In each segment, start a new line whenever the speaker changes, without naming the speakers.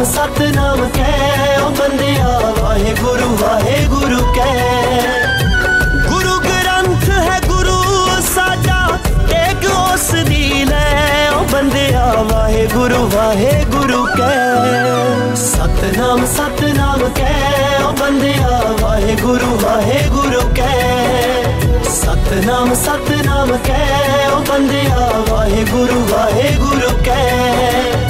ਸਤਨਾਮ ਸਤਨਾਮ ਕਹਿ ਓ ਬੰਦਿਆ ਵਾਹਿਗੁਰੂ ਵਾਹਿਗੁਰੂ ਕਹਿ ਗੁਰੂ ਗ੍ਰੰਥ ਹੈ ਗੁਰੂ ਸਾਡਾ ਟੇਕ ਉਸ ਦੀ ਲੈ ਓ ਬੰਦਿਆ ਵਾਹਿਗੁਰੂ ਵਾਹਿਗੁਰੂ ਕਹਿ ਸਤਨਾਮ ਸਤਨਾਮ ਕਹਿ ਓ ਬੰਦਿਆ ਵਾਹਿਗੁਰੂ ਵਾਹਿਗੁਰੂ ਕਹਿ ਸਤਨਾਮ ਸਤਨਾਮ ਕਹਿ ਓ ਬੰਦਿਆ ਵਾਹਿਗੁਰੂ ਵਾਹਿਗੁਰੂ ਕਹਿ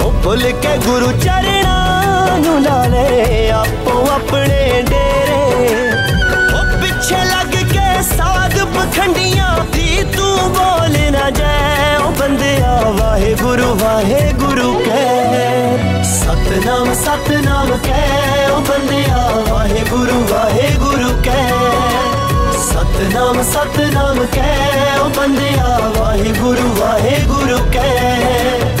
ਭੁੱਲ ਕੇ ਗੁਰੂ ਚਰਣਾ ਨੂੰ ਲਾ ਲੈ, ਆਪੋ ਆਪਣੇ ਡੇਰੇ। ਉਹ ਪਿੱਛੇ ਲੱਗ ਕੇ ਸਾਧ ਪਖੰਡੀਆਂ ਦੀ ਤੂੰ ਬੋਲ ਨਾ ਜਾਏ। ਉਹ ਬੰਦਿਆ, ਵਾਹਿਗੁਰੂ ਵਾਹਿਗੁਰੂ ਕਹਿ। ਸਤਨਾਮ ਸਤਨਾਮ ਕਹਿ, ਉਹ ਬੰਦਿਆ, ਵਾਹਿਗੁਰੂ ਵਾਹਿਗੁਰੂ ਕਹਿ। ਸਤਨਾਮ ਸਤਨਾਮ ਕਹਿ ਓ ਬੰਦਿਆ, ਵਾਹਿਗੁਰੂ ਵਾਹਿਗੁਰੂ ਕਹਿ।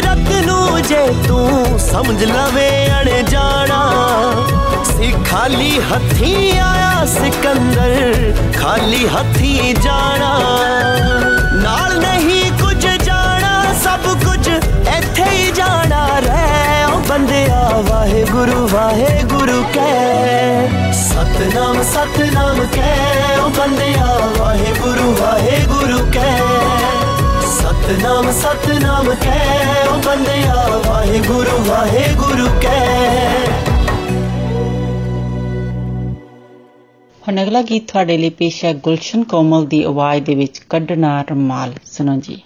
ਜੇ ਤੂੰ ਸਮਝ ਲਵੇ ਅਣ ਜਾਣਾ ਸੀ ਖਾਲੀ ਹੱਥੀਂ ਆਇਆ ਸਿਕੰਦਰ ਖਾਲੀ ਹੱਥੀਂ ਜਾਣਾ ਨਾਲ ਨਹੀਂ ਕੁਝ ਜਾਣਾ ਸਭ ਕੁਝ ਇੱਥੇ ਹੀ ਜਾਣਾ ਬੰਦਿਆ ਵਾਹਿਗੁਰੂ ਵਾਹਿਗੁਰੂ ਕਹਿ ਸਤਨਾਮ ਸਤਨਾਮ ਕਹਿ ਉਹ ਬੰਦਿਆ ਵਾਹਿਗੁਰੂ ਵਾਹਿਗੁਰੂ ਕਹਿ ਸਤਨਾਮ ਸਤਨਾਮ ਕਹਿ। ਉਹ ਬੰਦਿਆ, ਵਾਹਿਗੁਰੂ ਵਾਹਿਗੁਰੂ ਕਹਿ।
ਹੁਣ ਅਗਲਾ ਗੀਤ ਤੁਹਾਡੇ ਲਈ ਪੇਸ਼ ਹੈ ਗੁਲਸ਼ਨ ਕੋਮਲ ਦੀ ਆਵਾਜ਼ ਦੇ ਵਿੱਚ ਕੱਢਣਾ ਰਮਾਲ। ਸੁਣੋ ਜੀ।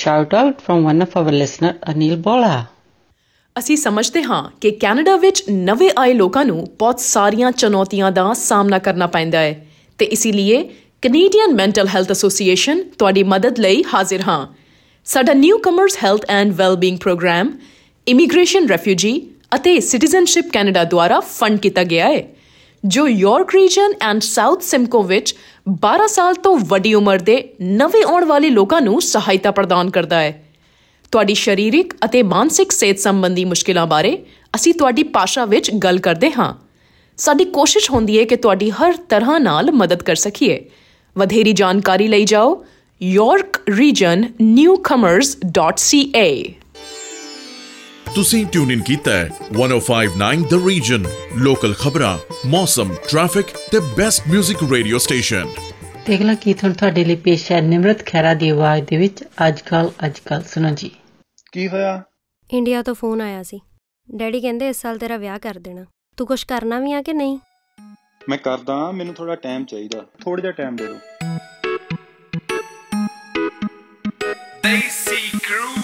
That was good shout out from one of our listener, Anil Bola.
ਅਸੀਂ ਸਮਝਦੇ ਹਾਂ ਕਿ ਕੈਨੇਡਾ ਵਿੱਚ ਨਵੇਂ ਆਏ ਲੋਕਾਂ ਨੂੰ ਬਹੁਤ ਸਾਰੀਆਂ ਚੁਣੌਤੀਆਂ ਦਾ ਸਾਹਮਣਾ ਕਰਨਾ ਪੈਂਦਾ ਹੈ ਤੇ ਇਸੇ ਲਈ ਕੈਨੇਡੀਅਨ ਮੈਂਟਲ ਹੈਲਥ ਐਸੋਸੀਏਸ਼ਨ ਤੁਹਾਡੀ ਮਦਦ ਲਈ ਹਾਜ਼ਰ ਹਾਂ ਸਾਡਾ newcomers health and wellbeing programme immigration refugee ਅਤੇ ਸਿਟੀਜ਼ਨਸ਼ਿਪ ਕੈਨੇਡਾ ਦੁਆਰਾ ਫੰਡ ਕੀਤਾ ਗਿਆ ਹੈ ਜੋ York Region and South Simcoe ਵਿੱਚ 12 ਸਾਲ ਤੋਂ ਵੱਡੀ ਉਮਰ ਦੇ ਨਵੇਂ ਆਉਣ ਵਾਲੇ ਲੋਕਾਂ ਨੂੰ ਸਹਾਇਤਾ ਪ੍ਰਦਾਨ ਕਰਦਾ ਹੈ। ਤੁਹਾਡੀ ਸਰੀਰਕ ਅਤੇ ਮਾਨਸਿਕ ਸਿਹਤ ਸੰਬੰਧੀ ਮੁਸ਼ਕਿਲਾਂ ਬਾਰੇ ਅਸੀਂ ਤੁਹਾਡੀ ਭਾਸ਼ਾ ਵਿੱਚ ਗੱਲ ਕਰਦੇ ਹਾਂ। ਸਾਡੀ ਕੋਸ਼ਿਸ਼ ਹੁੰਦੀ ਹੈ ਕਿ ਤੁਹਾਡੀ ਹਰ ਤਰ੍ਹਾਂ ਨਾਲ ਮਦਦ ਕਰ ਸਕੀਏ। ਵਧੇਰੀ ਜਾਣਕਾਰੀ ਲਈ ਜਾਓ। yorkregionnewcomers.ca
ਤੁਸੀਂ ਟਿਊਨ ਇਨ ਕੀਤਾ ਹੈ 1059 ਦ ਰੀਜਨ ਲੋਕਲ ਖਬਰਾਂ ਮੌਸਮ ਟ੍ਰੈਫਿਕ ਤੇ ਬੈਸਟ 뮤직 ਰੇਡੀਓ ਸਟੇਸ਼ਨ
ਤੇ ਅਗਲਾ ਗੀਤ ਹੁਣ ਤੁਹਾਡੇ ਲਈ ਪੇਸ਼ ਹੈ ਨਿਮਰਤ ਖੈਰਾ ਦੀ ਆਵਾਜ਼ ਦੇ ਵਿੱਚ? ਅੱਜ ਕੱਲ ਅੱਜ ਕੱਲ ਸੁਣੋ ਜੀ।
ਕੀ ਹੋਇਆ?
ਇੰਡੀਆ ਤੋਂ ਫੋਨ ਆਇਆ ਸੀ। ਡੈਡੀ ਕਹਿੰਦੇ ਇਸ ਸਾਲ ਤੇਰਾ ਵਿਆਹ ਕਰ ਦੇਣਾ। ਤੂੰ ਕੁਝ ਕਰਨਾ ਵੀ ਆ ਕਿ ਨਹੀਂ?
ਮੈਂ ਕਰਦਾ ਮੈਨੂੰ ਥੋੜਾ ਟਾਈਮ ਚਾਹੀਦਾ। ਥੋੜਾ ਜਿਹਾ ਟਾਈਮ ਦੇ ਦਿਓ।
Desi crew,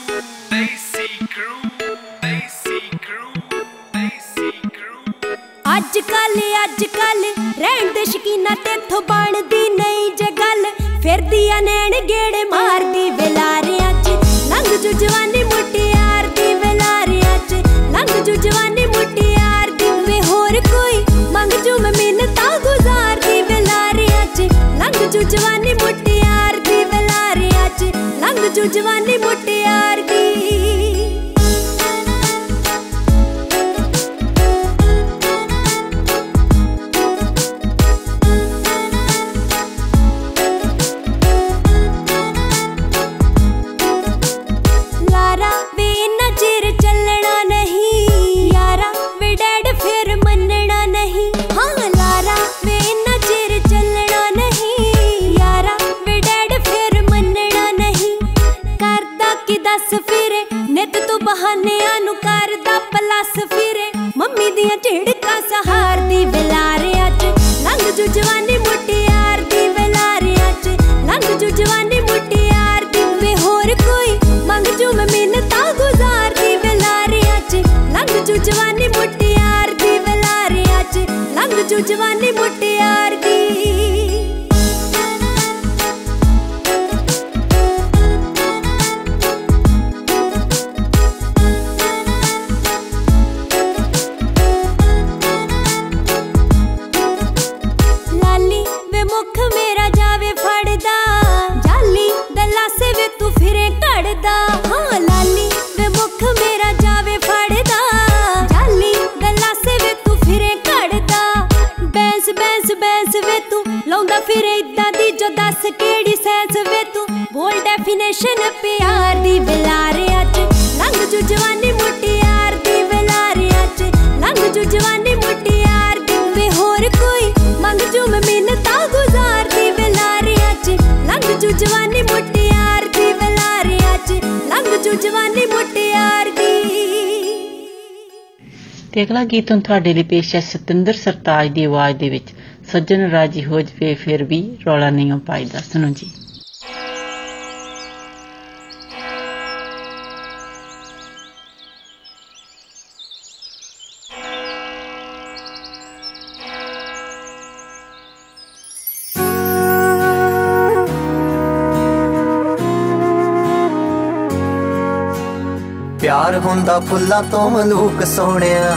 ਅੱਜ ਕੱਲ ਅੱਜ ਕੱਲ ਰਹਿਣ ਦੇ ਸ਼ਕੀਨਾ ਤੇਥੋਂ ਬਣਦੀ ਨਹੀਂ ਜੇ ਗੱਲ। ਫਿਰਦੀ ਆ ਨੈਣ ਗੇੜੇ ਮਾਰਦੀ ਵੇਲਾਰਿਆਂ 'ਚ। ਲੰਘ ਜੂ ਜਵਾਨੀ ਮੁਟਿਆਰ ਦੀ ਵੇਲਾਰਿਆਂ 'ਚ। ਲੰਘ ਜੂ ਜਵਾਨੀ ਮੁਟਿਆਰ ਦੀ ਵੇ ਹੋਰ ਕੋਈ। ਮੰਗ ਜੂ ਮੈਂ ਮਿੰਨਤਾਂ ਗੁਜ਼ਾਰਦੀ ਵੇਲਾਰਿਆਂ 'ਚ। ਲੰਘ ਜੂ ਜਵਾਨੀ ਮੁਟਿਆਰ ਦੀ ਵੇਲਾਰਿਆਂ 'ਚ। ਲੰਘ ਜੂ ਜਵਾਨੀ ਮੁਟਿਆਰ ਕਰਦਾ ਪਲੱਸ ਫਿਰੇ। ਮੰਮੀ ਦੀਆਂ ਝਿੜਕਾਂ ਸਹਾਰਦੀ ਵਿਲਾਰਿਆਂ 'ਚ। ਲੰਘ ਜੂ ਜਵਾਨੀ ਮੁਟਿਆਰ ਦੀ ਵਿਲਾਰਿਆਂ 'ਚ। ਲੰਘ ਜੂ ਜਵਾਨੀ ਮੁਟਿਆਰ ਦੀ ਵੇ ਹੋਰ ਕੋਈ। ਮੰਗ ਜੂ ਮੈਂ ਮਿੰਨਤਾਂ ਗੁਜ਼ਾਰਦੀ ਵਿਲਾਰਿਆਂ 'ਚ। ਲੰਘ ਜੂ ਜਵਾਨੀ ਮੁਟਿਆਰ ਦੀ ਵਿਲਾਰਿਆਂ 'ਚ। ਲੰਘ ਜੂ ਜਵਾਨੀ ਮੁਟਿਆਰ
ਅਗਲਾ ਗੀਤ ਹੁਣ ਤੁਹਾਡੇ ਲਈ ਪੇਸ਼ ਹੈ ਸਤਿੰਦਰ ਸਰਤਾਜ ਦੀ ਆਵਾਜ਼ ਦੇ ਵਿੱਚ। ਸੱਜਣ ਰਾਜੀ ਹੋ ਜਵੇ ਫਿਰ ਵੀ ਰੌਲਾ ਨਹੀਂ ਹੋ ਪਾਈਦਾ। ਸੁਣੋ ਜੀ।
ਪਿਆਰ ਹੁੰਦਾ ਫੁੱਲਾਂ ਤੋਂ ਮਲੂਕ ਸੋਹਣਿਆ।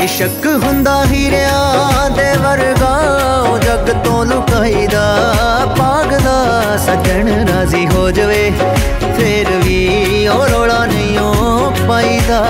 ਇਸ਼ਕ ਹੁੰਦਾ ਹੀਰਿਆਂ ਦੇ ਵਰਗਾ, ਉਹ ਜੱਗ ਤੋਂ ਲੁਕਾਈਦਾ ਪਾਗਲਾ ਸੱਜਣ ਰਾਜ਼ੀ ਹੋ ਜਵੇ, ਫੇਰ ਵੀ ਉਹ ਰੋਲਾ ਨਹੀਂ ਉਹ ਪਾਈਦਾ।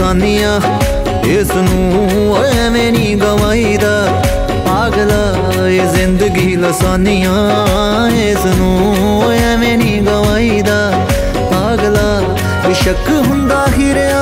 ਜ਼ਿੰਦਗੀ ਲਸਾਨੀਆਂ ਇਸ ਨੂੰ ਐਵੇਂ ਨਹੀਂ ਗਵਾਈਦਾ ਪਾਗਲਾ ਇਹ ਜ਼ਿੰਦਗੀ ਲਸਾਨੀਆਂ, ਇਸ ਨੂੰ ਐਵੇਂ ਨਹੀਂ ਗਵਾਈਦਾ ਪਾਗਲਾ ਸ਼ੱਕ ਹੁੰਦਾ ਹੀਰਿਆਂ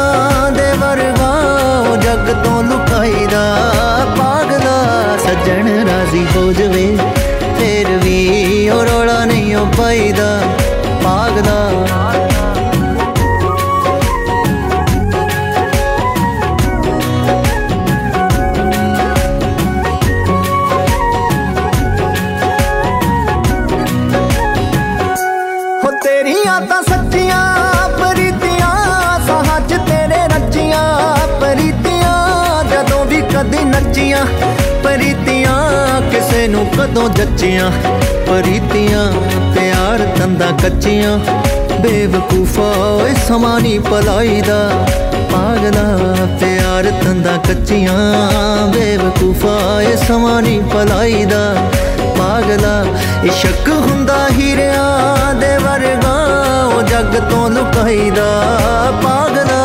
ਪ੍ਰੀਤੀਆਂ, ਕਿਸੇ ਨੂੰ ਕਦੋਂ ਜੱਚੀਆਂ? ਪ੍ਰੀਤੀਆਂ, ਪਿਆਰ ਤੰਦਾਂ ਕੱਚੀਆਂ। ਬੇਵਕੂਫਾ ਓਏ, ਸਮਾਂ ਨਹੀਂ ਭਲਾਈ ਦਾ ਪਾਗਲਾ, ਪਿਆਰ ਤੰਦਾਂ ਕੱਚੀਆਂ। ਬੇਵਕੂਫਾ ਏ ਸਮਾਂ ਨਹੀਂ ਭਲਾਈ ਦਾ ਪਾਗਲਾ, ਇਸ਼ਕ ਹੁੰਦਾ ਹੀਰਿਆਂ ਦੇ ਵਰਗਾ, ਉਹ ਜੱਗ ਤੋਂ ਲੁਕਾਈਦਾ। ਪਾਗਲਾ,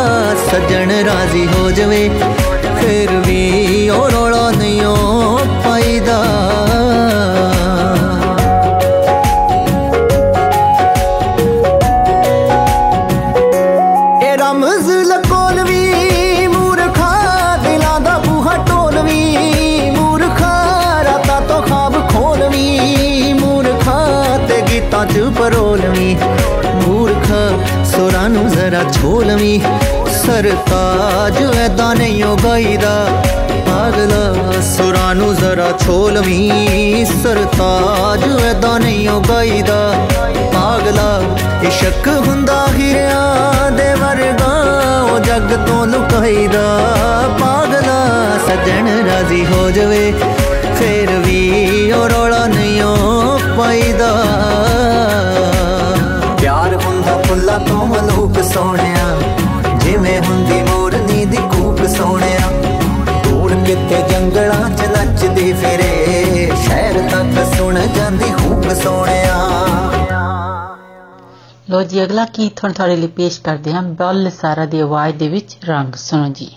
ਸੱਜਣ ਰਾਜ਼ੀ ਹੋ ਜਵੇ। ਫਿਰ ਵੀ ਉਹ ਰੌਲਾ ਨਹੀਂ ਉਹ ਪਾਈਦਾ। ਇਹ ਰਮਜ਼ ਲਕੋਲ ਵੀ ਮੂਰਖਾ ਦਿਲਾਂ ਦਾ ਬੂਹਾ ਢੋਲ ਵੀ ਮੂਰਖਾ ਰਾਤਾਂ ਤੋਂ ਖਾਬ ਖੋਲ ਵੀ ਮੂਰਖਾ ਤੇ ਗੀਤਾਂ ਚ ਪਰੋਲਵੀ, ਮੂਰਖਾ ਸੁਰਾਂ ਨੂੰ ਜ਼ਰਾ ਛੋਲਵੀ। ਸਰਤਾਜ ਐਦਾਂ ਨਹੀਂ ਓ ਗਾਈਦਾ। ਪਾਗਲਾ ਸੁਰਾਂ ਨੂੰ ਜ਼ਰਾ ਛੋਲਵੀ ਸਰਤਾਜ ਐਦਾਂ ਨਹੀਂ ਓ ਗਾਈਦਾ। ਪਾਗਲਾ ਇਸ਼ਕ ਹੁੰਦਾ ਹਿਰਿਆਂ ਦੇ ਵਰਗਾ ਉਹ ਜੱਗ ਤੋਂ ਲੁਕਾਈਦਾ। ਪਾਗਲਾ ਸੱਜਣ ਰਾਜ਼ੀ ਹੋ ਜਵੇ, ਫੇਰ ਵੀ ਉਹ ਰੌਲਾ ਨਹੀਂ ਉਹ ਪਾਈਦਾ। ਪਿਆਰ ਹੁੰਦਾ ਫੁੱਲਾਂ ਤੋਂ ਮਲੂਕ ਸੋਹਣਿਆ ਸੋਹਣਿਆ। ਦੂਰ ਕਿਤੇ ਜੰਗਲਾਂ 'ਚ ਨੱਚਦੀ ਫਿਰੇ। ਸ਼ਹਿਰ ਤੱਕ ਸੁਣ ਜਾਂਦੀ ਹੂਕ ਸੋਹਣਿਆ।
ਲੋ ਜੀ, ਅਗਲਾ ਗੀਤ ਹੁਣ ਤੁਹਾਡੇ ਲਈ ਪੇਸ਼ ਕਰਦੇ ਹਾਂ। ਬੱਲ ਸਾਰਾ ਦੀ ਆਵਾਜ਼ ਦੇ ਵਿੱਚ ਰੰਗ ਸੁਣੋ ਜੀ।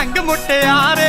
ਢੰਗ ਮੁਟਿਆਰੇ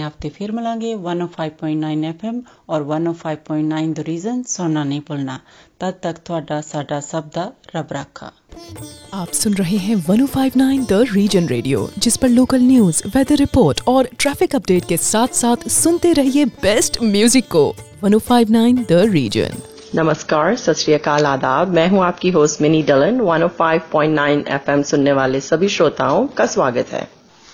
ਅਗਲੇ ਹਫਤੇ ਫਿਰ ਮਿਲਾਂਗੇ 105.9 FM ਔਰ 105.9 ਦ ਰੀਜ਼ਨ ਸੁਣਨਾ ਨਹੀਂ ਭੁੱਲਣਾ ਤਦ ਤੱਕ ਤੁਹਾਡਾ ਸਾਡਾ ਸਭ ਦਾ ਰੱਬ ਰਾਖਾ
आप सुन रहे हैं 1059 द रीजन रेडियो जिस पर लोकल न्यूज वेदर रिपोर्ट और ट्रैफिक अपडेट के साथ साथ सुनते रहिए बेस्ट म्यूजिक को 1059 द रीजन
नमस्कार सत श्री अकाल आदाब मैं हूं आपकी होस्ट मिनी डलन 105.9 एफएम सुनने वाले सभी श्रोताओं का स्वागत है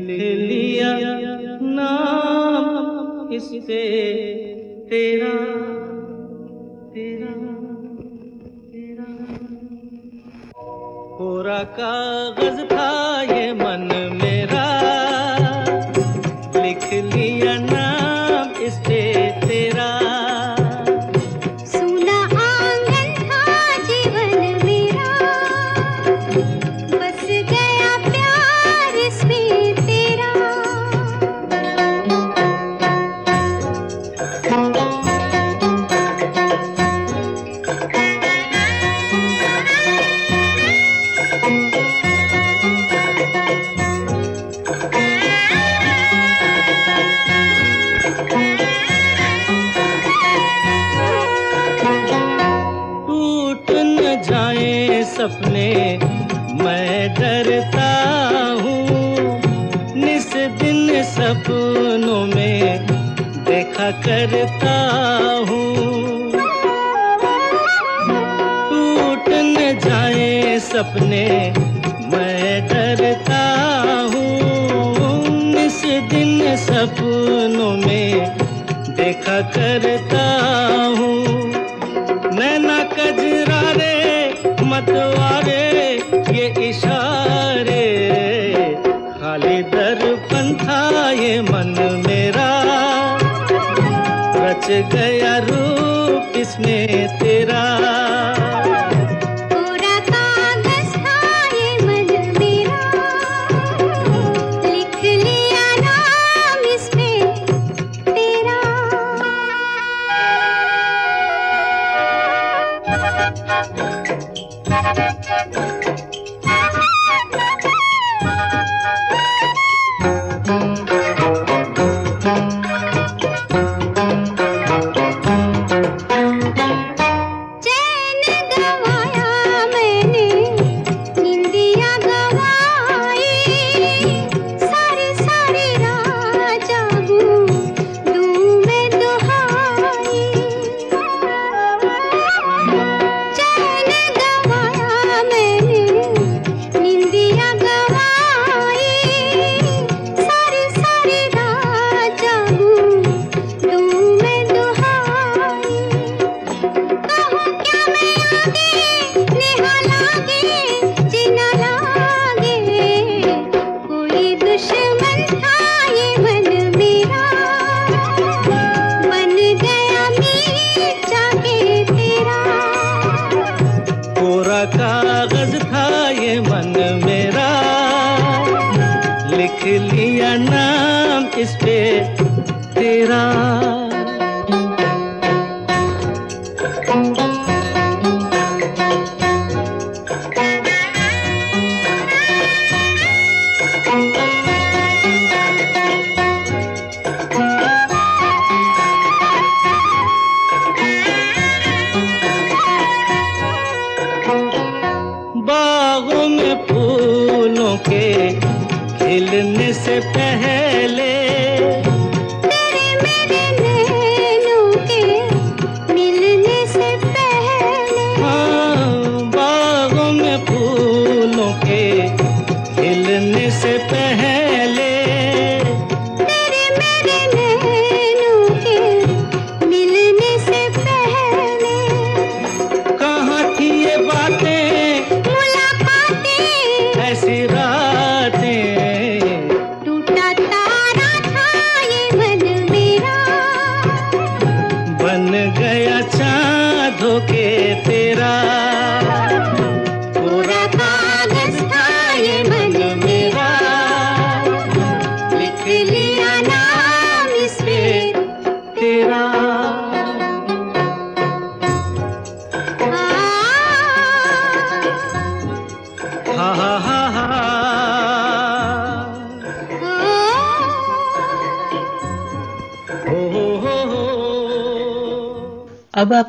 लिख लिया। नाम इस करता हूँ। नैना कजरा रे मतवारे ये इशारे। खाली दर्पण था ये मन मेरा। रच गया रूप इसमें तेरा।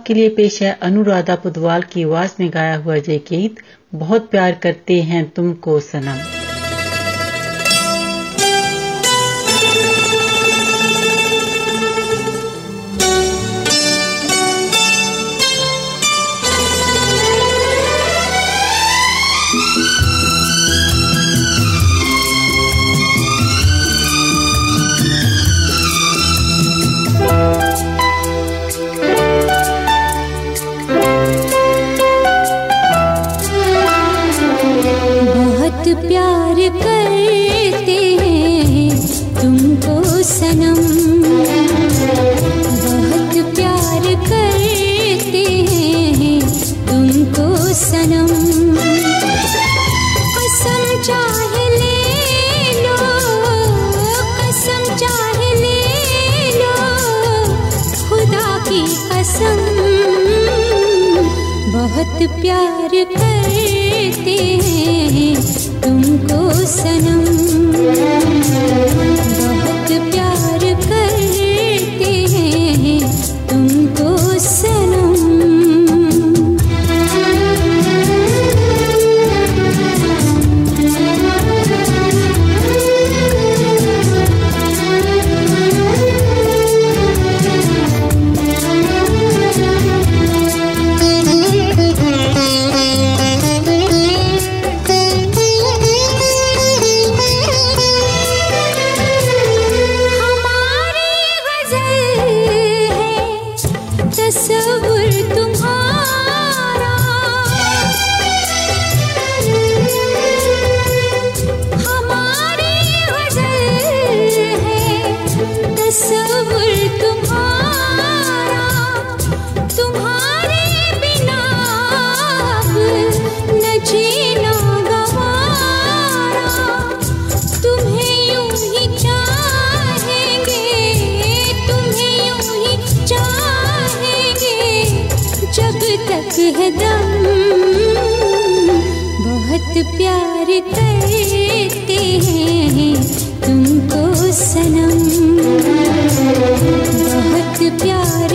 आपके लिए पेश है अनुराधा पुदवाल की आवाज़ में गाया हुआ ये गीत,
बहुत प्यार करते हैं तुमको सनम। तक है दम। बहुत प्यार करते हैं तुमको सनम। बहुत प्यार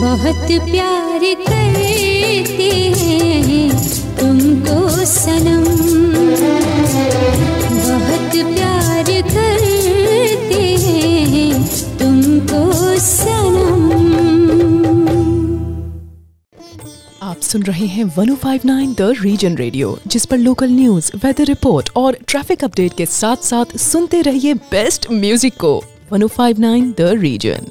बहुत प्यार करते हैं तुमको सनम। बहुत प्यार करते हैं तुमको सनम।
आप सुन रहे हैं 1059 द रीजन रेडियो जिस पर लोकल न्यूज़ वेदर रिपोर्ट और ट्रैफ़िक अपडेट के साथ साथ सुनते रहिए बेस्ट म्यूज़िक को। 1059 द रीजन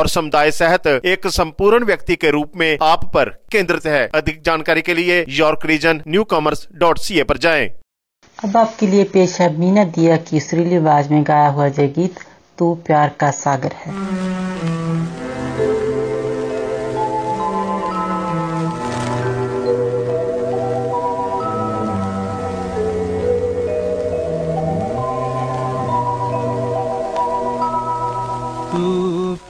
समुदाय सहित एक संपूर्ण व्यक्ति के रूप में आप पर केंद्रित है। अधिक जानकारी के लिए York Region newcomers dot C A पर जाए।
अब आपके लिए पेश है मीना दिया की सुरीली आवाज़ में गाया हुआ जय गीत, तू प्यार का सागर है।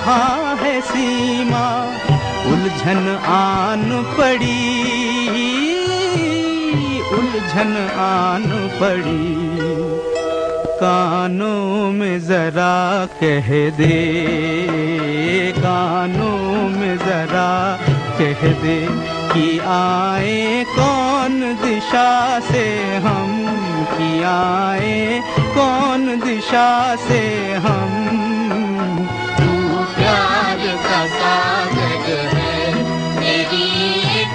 कहाँ है सीमा, उलझन आन पड़ी। उलझन आन पड़ी। कानों में जरा कह दे, कानों में जरा कह दे कि आए कौन दिशा से हम, कि आए कौन दिशा से हम। का सागर है।
मेरी एक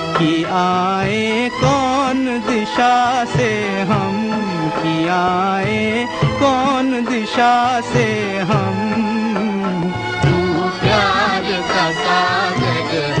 कि आए, कौन दिशा से हम कि आए, कौन दिशा से हम?
प्यार का सागर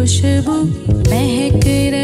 खुशबू महक रही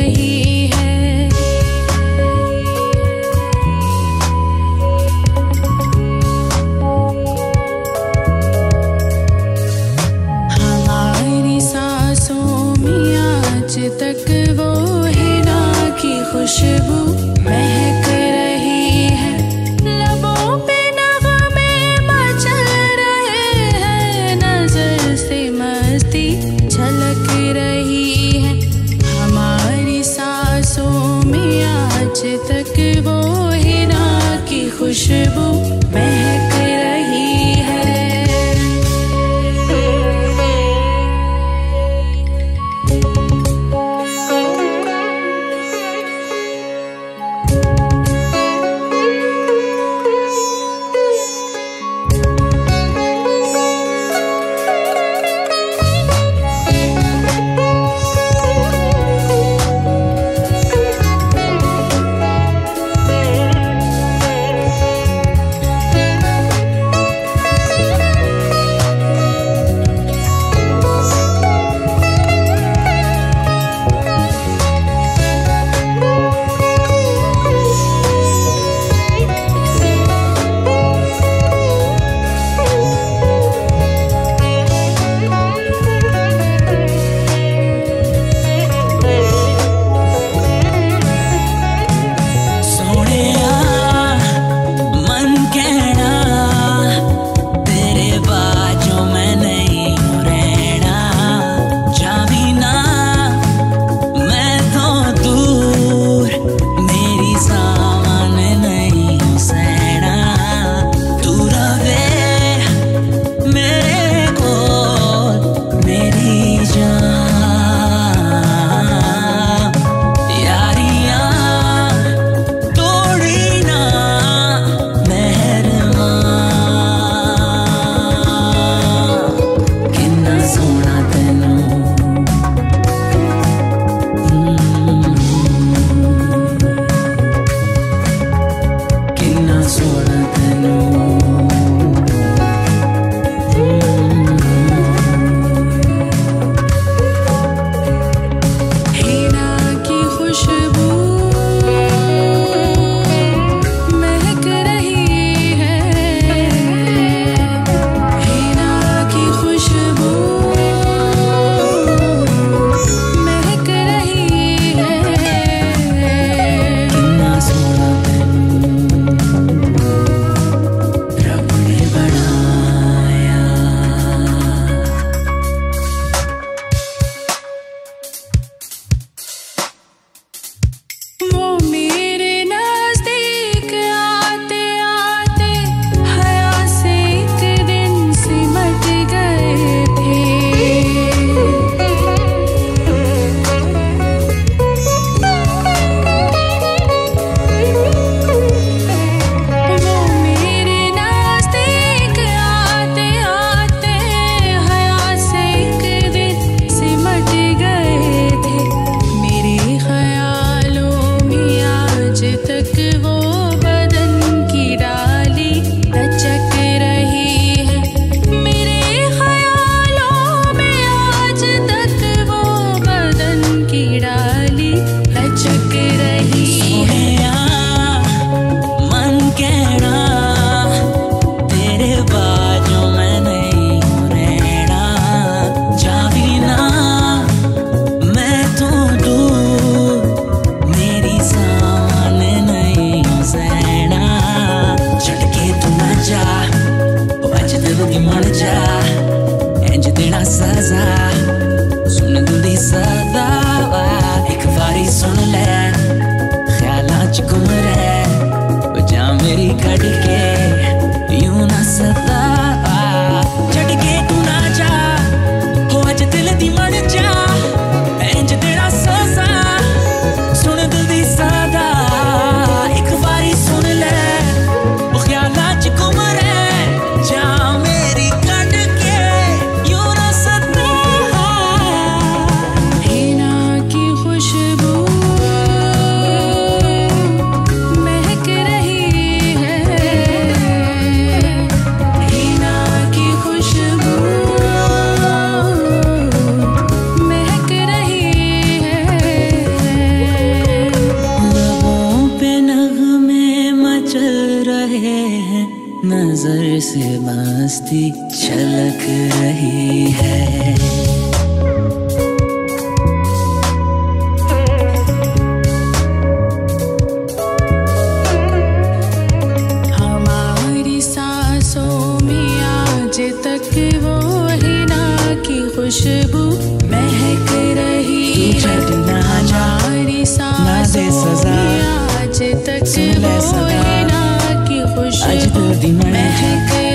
आज
दिल दी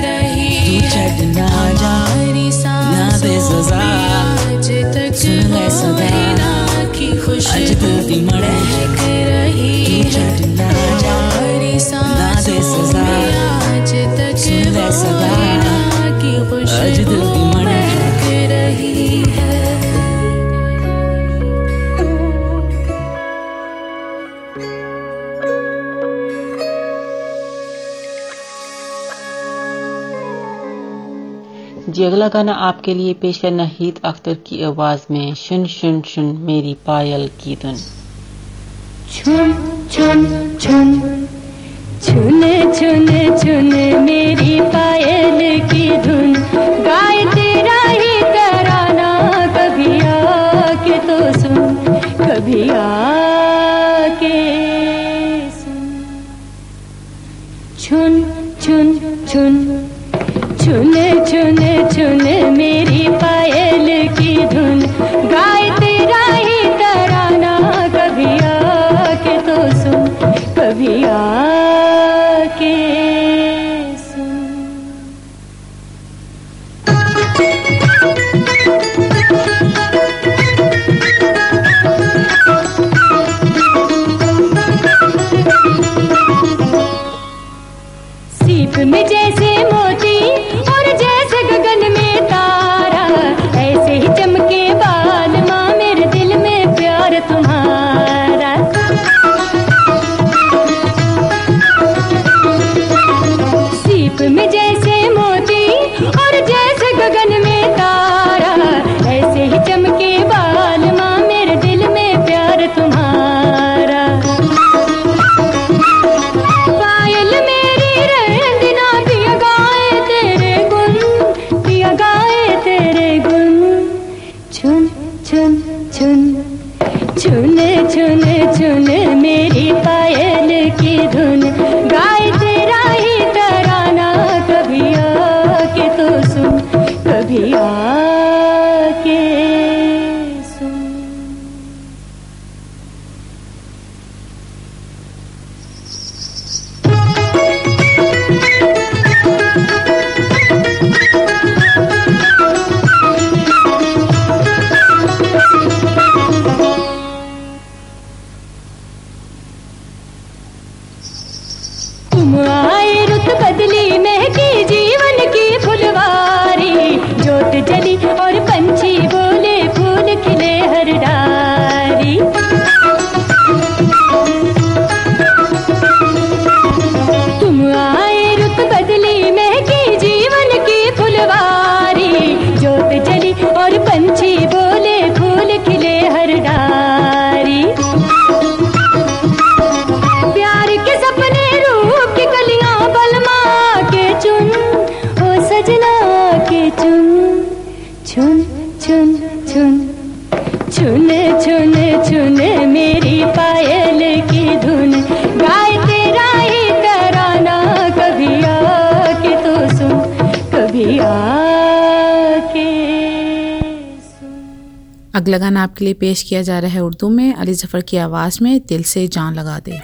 रही
तू छट ना जा ना दे सजा सुन ले सदा आज दिल दी मने तू छट ना जा ना दे सजा सुन ले सदा
आज
दिल
लीजिए अगला गाना आपके लिए पेश है नहीद अख्तर की आवाज़ में, शुन शुन शुन, मेरी पायल की धुन।
छुन छुन छुन छुन छुन छुन मेरी पायल की धुन। गाय चुन मेरी
लिए पेश किया जा रहा है उर्दू में। अली ज़फ़र की आवाज़ में दिल से जान लगा दे।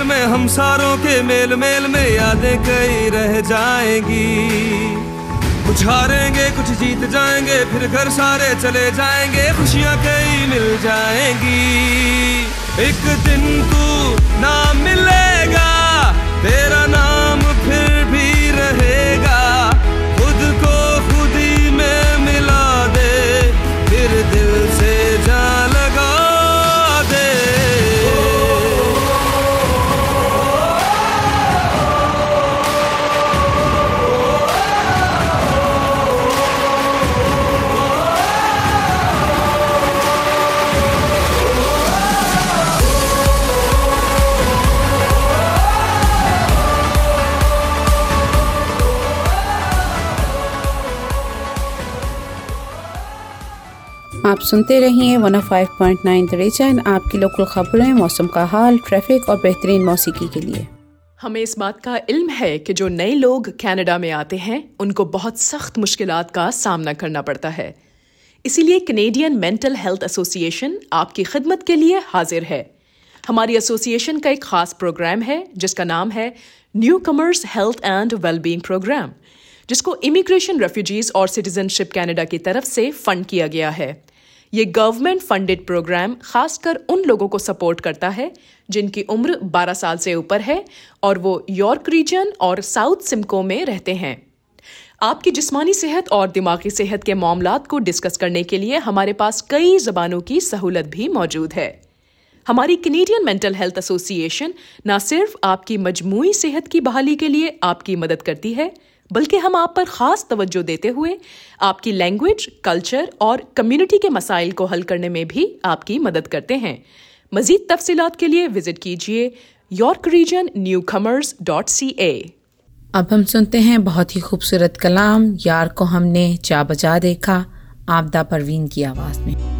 खेल में, हम सारों के मेल मेल में यादें कई रह जाएँगी। कुछ हारेंगे, कुछ जीत जाएँगे, फिर घर सारे चले जाएँगे, खुशियाँ कई मिल जाएँगी। एक दिन तू ना मिलेगा
आप सुनते रहिए 105.9 द रीजन आपकी लोकल खबरें, मौसम का हाल ट्रैफ़िक और बेहतरीन मौसीकी के लिए।
हमें इस बात का इल्म है कि जो नए लोग कनाडा में आते हैं, उनको बहुत सख्त मुश्किलात का सामना करना पड़ता है। इसीलिए कनेडियन मेंटल हेल्थ एसोसिएशन आपकी खिदमत के लिए हाजिर है। हमारी एसोसिएशन का एक खास प्रोग्राम है, जिसका नाम है newcomers health and wellbeing programme जिसको इमिग्रेशन रेफ्यूजीज और सिटीजनशिप कनाडा की तरफ़ से फंड किया गया है। ये गवर्नमेंट फंडेड प्रोग्राम खासकर उन लोगों को सपोर्ट करता है जिनकी उम्र 12 साल से ऊपर है और वो यॉर्क रीजन और साउथ सिमको में रहते हैं। आपकी जिस्मानी सेहत और दिमागी सेहत के मामला को डिस्कस करने के लिए हमारे पास कई जबानों की सहूलत भी मौजूद है। हमारी कनेडियन मेंटल हेल्थ एसोसिएशन न सिर्फ़ आपकी मजमू सेहत की बहाली के लिए आपकी मदद करती है बल्कि हम आप पर खास तवज्जो देते हुए आपकी लैंग्वेज कल्चर और कम्युनिटी के मसाइल को हल करने में भी आपकी मदद करते हैं। मजीद तफसीलात के लिए विज़िट कीजिए York Region newcomers dot C A
अब हम सुनते हैं बहुत ही खूबसूरत कलाम, यार को हमने चा बजा देखा, आपदा परवीन की आवाज़ में।